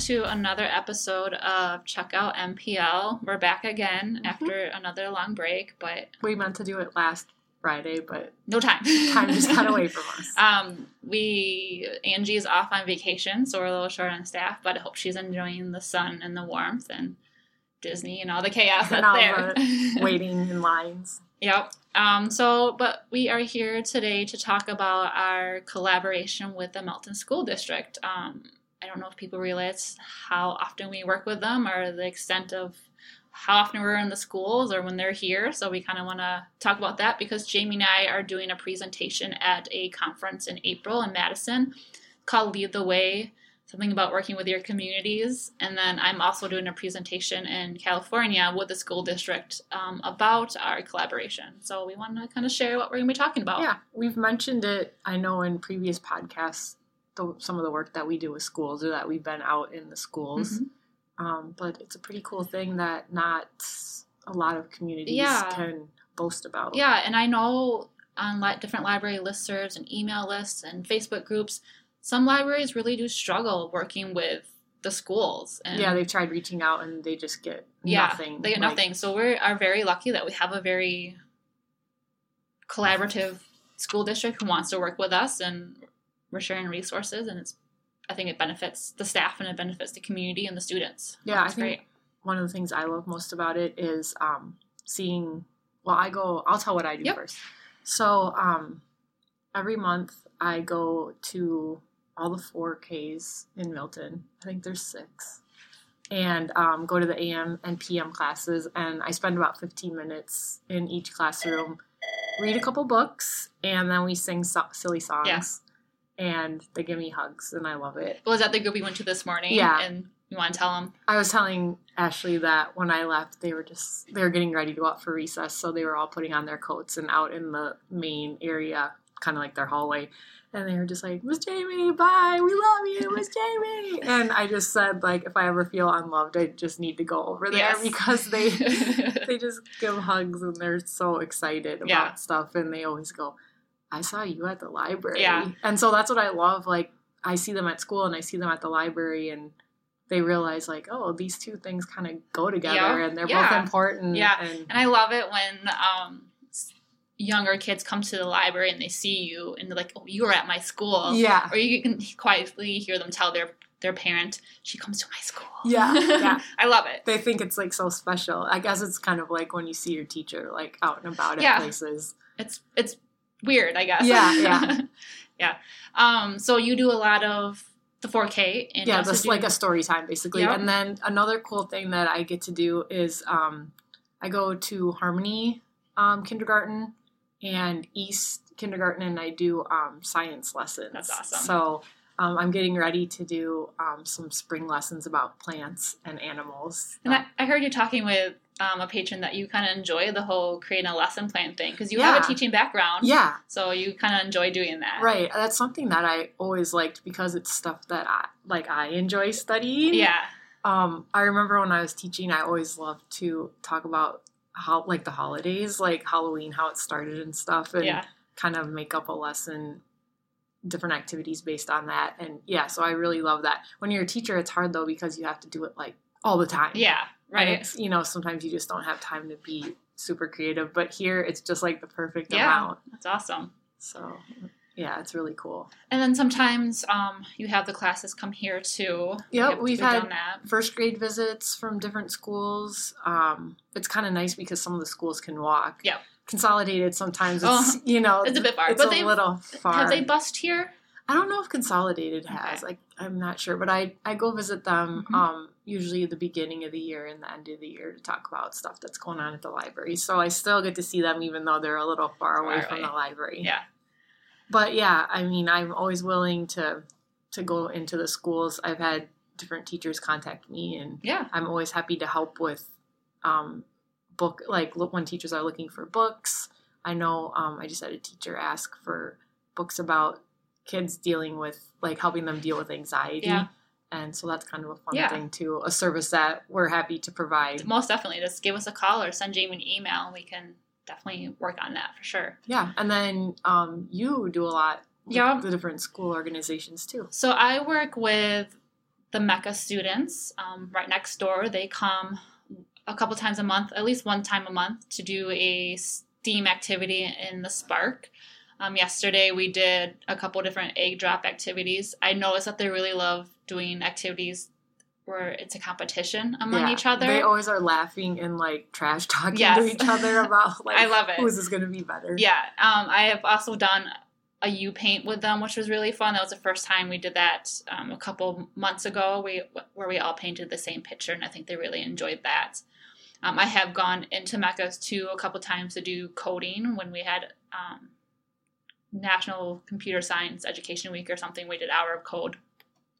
to another episode of Check Out MPL. We're back again Mhm. after another long break, but We meant to do it last Friday, but no time. time just got away from us. Um, we Angie's off on vacation, so we're a little short on staff, but I hope she's enjoying the sun and the warmth and Disney and all the chaos And out all there. Waiting in lines. Yep. Um, so, but we are here today to talk about our collaboration with the Milton School District. Um, I don't know if people realize how often we work with them or the extent of how often we're in the schools or when they're here. So, we kind of want to talk about that because Jamie and I are doing a presentation at a conference in April in Madison called Lead the Way something about working with your communities. And then I'm also doing a presentation in California with the school district um, about our collaboration. So we want to kind of share what we're going to be talking about. Yeah, we've mentioned it, I know, in previous podcasts, the, some of the work that we do with schools or that we've been out in the schools. Mhm. Um, but it's a pretty cool thing that not a lot of communities Yeah. can boast about. Yeah, and I know on li- different library listservs and email lists and Facebook groups, some libraries really do struggle working with the schools. And Yeah, they've tried reaching out and they just get yeah, nothing. They get Like, nothing. So we are very lucky that we have a very collaborative school district who wants to work with us, and we're sharing resources, and it's. I think it benefits the staff and it benefits the community and the students. Yeah, I think great. one of the things I love most about it is um, seeing. Well, I go. I'll tell what I do Yep. first. So um, every month I go to all the four Ks in Milton. I think there's six, and um, go to the AM and PM classes, and I spend about 15 minutes in each classroom, read a couple books, and then we sing so- silly songs. Yeah. And they give me hugs, and I love it. Was that the group we went to this morning? Yeah. And you want to tell them? I was telling Ashley that when I left, they were just they were getting ready to go out for recess, so they were all putting on their coats and out in the main area, kind of like their hallway, and they were just like, "Miss Jamie, bye, we love you, Miss Jamie." And I just said, like, if I ever feel unloved, I just need to go over there Yes. because they they just give hugs and they're so excited about Yeah. stuff, and they always go, "I saw you at the library," Yeah. and so that's what I love. Like, I see them at school and I see them at the library, and they realize like, oh, these two things kind of go together, Yeah. and they're Yeah. both important. Yeah. and And I love it when um, younger kids come to the library and they see you and they're like, "Oh, you were at my school." yeah, Or you can quietly hear them tell their their parent, "She comes to my school." Yeah, yeah. I love it. they think it's like so special. I guess it's kind of like when you see your teacher like out and about at places. It's it's weird, I guess. Yeah, yeah. yeah. Um. So you do a lot of the 4K and yeah, just do- like a story time basically. Yep. And then another cool thing that I get to do is um, I go to Harmony um, Kindergarten and East Kindergarten, and I do um, science lessons. That's awesome. So um, I'm getting ready to do um, some spring lessons about plants and animals. And I, I heard you talking with um, a patron that you kind of enjoy the whole creating a lesson plan thing because you have a teaching background. yeah, So you kind of enjoy doing that. right. That's something that I always liked because it's stuff that I like. I enjoy studying. Yeah. Um, I remember when I was teaching, I always loved to talk about how like the holidays, like Halloween, how it started and stuff, and Yeah. kind of make up a lesson, different activities based on that. And yeah, so I really love that. When you're a teacher, it's hard though because you have to do it like all the time. Yeah. Right. you know, sometimes you just don't have time to be super creative, but here it's just like the perfect Yeah. amount. That's awesome. So yeah, it's really cool. And then sometimes um, you have the classes come here too. Yep, Yep, we've done had that. first grade visits from different schools. Um, it's kind of nice because some of the schools can walk. Yeah. Consolidated sometimes Oh, it's you know It's a bit far, but a they little far. have they bust here. I don't know if Consolidated has. Like I'm not sure, but I I go visit them Mhm. um, usually the beginning of the year and the end of the year to talk about stuff that's going on at the library. So I still get to see them even though they're a little far away Far from away. the library. Yeah. But yeah, I mean, I'm always willing to to go into the schools. I've had different teachers contact me and Yeah. I'm always happy to help with um, book like when teachers are looking for books. I know um, I just had a teacher ask for books about kids dealing with like helping them deal with anxiety. Yeah. And so that's kind of a fun Yeah. thing too, a service that we're happy to provide. Most definitely. Just give us a call or send Jamie an email. and We can definitely work on that for sure. Yeah, and then um, you do a lot with Yeah. the different school organizations too. So I work with the Mecca students um, right next door. They come a couple times a month, at least one time a month, to do a STEAM activity in the Spark. Um, yesterday we did a couple different egg drop activities. I noticed that they really love doing activities where it's a competition among Yeah, each other. They always are laughing and like trash talking Yes. to each other about like I love it. who's is gonna be better. Yeah, um, I have also done a U paint with them, which was really fun. That was the first time we did that um, a couple months ago. We where we all painted the same picture, and I think they really enjoyed that. Um, I have gone into Mecca's too a couple times to do coding when we had um, National Computer Science Education Week or something. We did Hour of Code.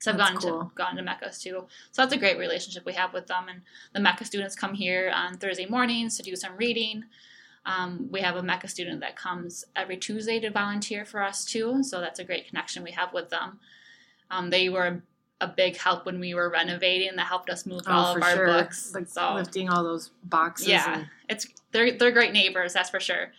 So I've That's gone cool. to gone to Mecca's too. So that's a great relationship we have with them. And the Mecca students come here on Thursday mornings to do some reading. Um, we have a Mecca student that comes every Tuesday to volunteer for us too. So that's a great connection we have with them. Um, they were a big help when we were renovating. That helped us move all Oh, of for our sure. books. Like so lifting all those boxes. yeah, and- it's they're they're great neighbors, that's for sure.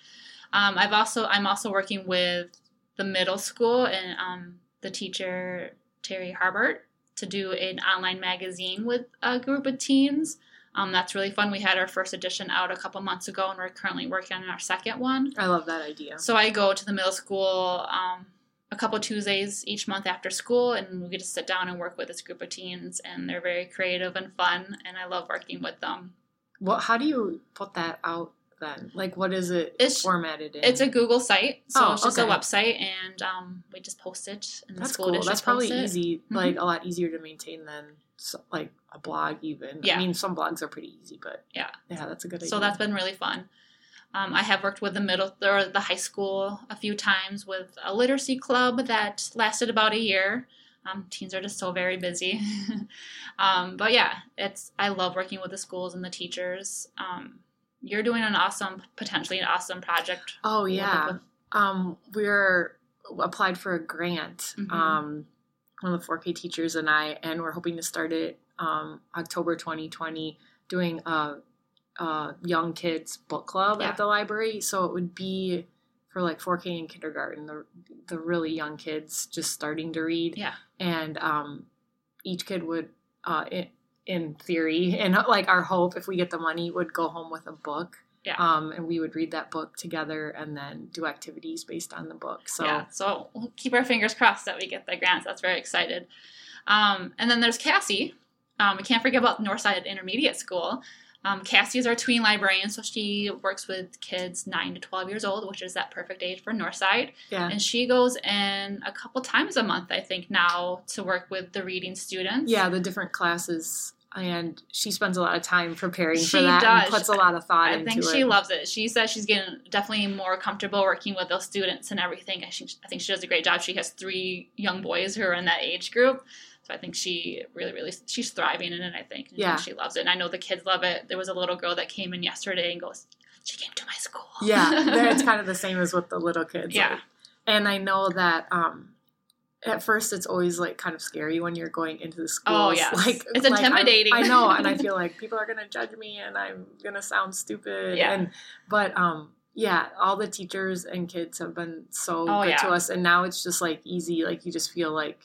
Um, I've also I'm also working with the middle school and um, the teacher Terry Harbert to do an online magazine with a group of teens. Um, that's really fun. We had our first edition out a couple months ago, and we're currently working on our second one. I love that idea. So I go to the middle school um, a couple Tuesdays each month after school, and we get to sit down and work with this group of teens, and they're very creative and fun, and I love working with them. What? How do you put that out then? Like, what is it It's- formatted in? It's a Google site, so Oh, it's just okay. a website, and um, we just post it, and the school cool. That's probably easy. Mhm. Like a lot easier to maintain than so, like a blog. Even. Yeah. I mean, some blogs are pretty easy, but Yeah. yeah, that's a good idea. So that's been really fun. Um, I have worked with the middle or the high school a few times with a literacy club that lasted about a year. Um, teens are just so very busy, um, but yeah, it's I love working with the schools and the teachers. Um, you're doing an awesome, potentially an awesome project. Oh yeah. Um, we're applied for a grant. Mhm. Um, one of the 4K teachers and I, and we're hoping to start it um, October 2020, doing a, a young kids book club Yeah. at the library. So it would be for like 4K and kindergarten, the the really young kids just starting to read. Yeah. And um, each kid would, uh, in, in theory, and like our hope, if we get the money, would go home with a book. Yeah. Um, and we would read that book together and then do activities based on the book. So yeah, so we'll keep our fingers crossed that we get the grants. That's very excited. Um, and then there's Cassie. Um, we can't forget about Northside Intermediate School. Um, Cassie is our tween librarian, so she works with kids 9 to 12 years old, which is that perfect age for Northside. yeah. And she goes in a couple times a month, I think, now to work with the reading students. Yeah, the different classes. And she spends a lot of time preparing for She that and does. puts a lot of thought I into think it. she loves it. She says she's getting definitely more comfortable working with those students and everything. I think I think she does a great job. She has three young boys who are in that age group, so I think she really, really she's thriving in it. I think. And Yeah. she loves it, and I know the kids love it. There was a little girl that came in yesterday and goes, "She came to my school." yeah, it's kind of the same as with the little kids. Yeah. like- and I know that um, at first it's always like kind of scary when you're going into the school. Oh, yes. like It's like, I- intimidating. I, know, and I feel like people are gonna judge me, and I'm gonna sound stupid. Yeah. And but um, yeah, all the teachers and kids have been so Oh, good yeah. to us, and now it's just like easy. Like you just feel like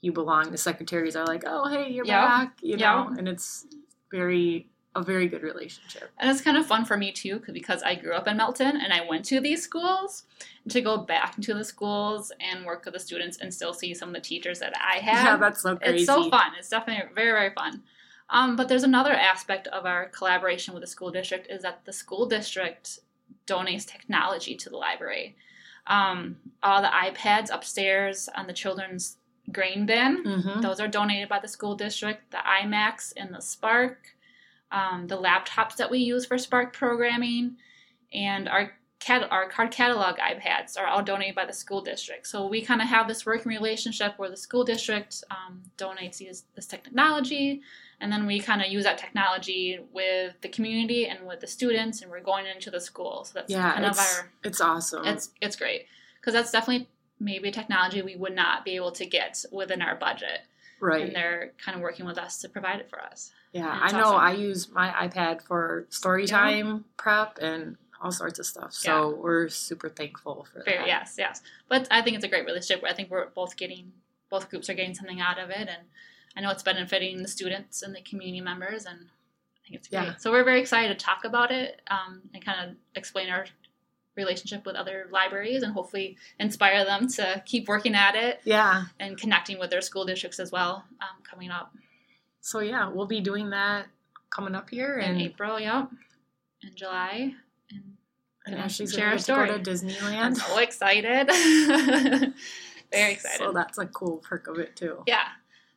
you belong. The secretaries are like, "Oh, hey, you're Yeah. back," you Yeah. know, and it's very a very good relationship. And it's kind of fun for me too because I grew up in Milton and I went to these schools. To go back into the schools and work with the students and still see some of the teachers that I had. Yeah, that's so crazy. It's so fun. It's definitely very, very fun. Um, but there's another aspect of our collaboration with the school district is that the school district donates technology to the library. Um, all the iPads upstairs on the children's grain bin, Mhm. those are donated by the school district. The iMacs and the Spark, um, the laptops that we use for Spark programming, and our cat- our card catalog iPads are all donated by the school district. So we kind of have this working relationship where the school district um, donates these, this technology, and then we kind of use that technology with the community and with the students, and we're going into the school. So that's Yeah, kind of it's our it's awesome. it's it's great because that's definitely maybe a technology we would not be able to get within our budget right. and they're kind of working with us to provide it for us. Yeah, I know. awesome. I use my iPad for story Yeah. time prep and all sorts of stuff. So we're super thankful for Very, that. yes, yes. But I think it's a great relationship. I think we're both getting both groups are getting something out of it, and I know it's benefiting the students and the community members, and I think it's great. Yeah. So we're very excited to talk about it um, and kind of explain our relationship with other libraries and hopefully inspire them to keep working at it Yeah. and connecting with their school districts as well um, coming up So yeah, we'll be doing that coming up here, in April. Yep, in July. And and Ashley's share gonna our get to go to I'm Disneyland. so excited. very excited. So that's a cool perk of it too. Yeah.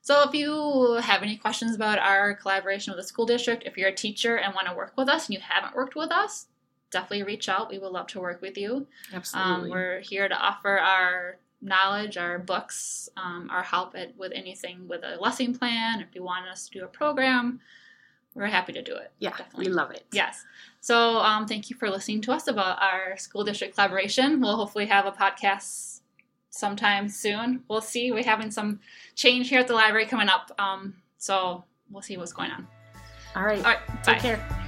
So if you have any questions about our collaboration with the school district, if you're a teacher and want to work with us and you haven't worked with us, definitely reach out. We would love to work with you. Um, Absolutely. we're here to offer our knowledge, our books, um, our help at, with anything with a lesson plan. If you want us to do a program, we're happy to do it. yeah, definitely. we love it. Yes. So um, thank you for listening to us about our school district collaboration. We'll hopefully have a podcast sometime soon. We'll see. We're having some change here at the library coming up. Um, so we'll see what's going on. All right. All right. Take bye. care.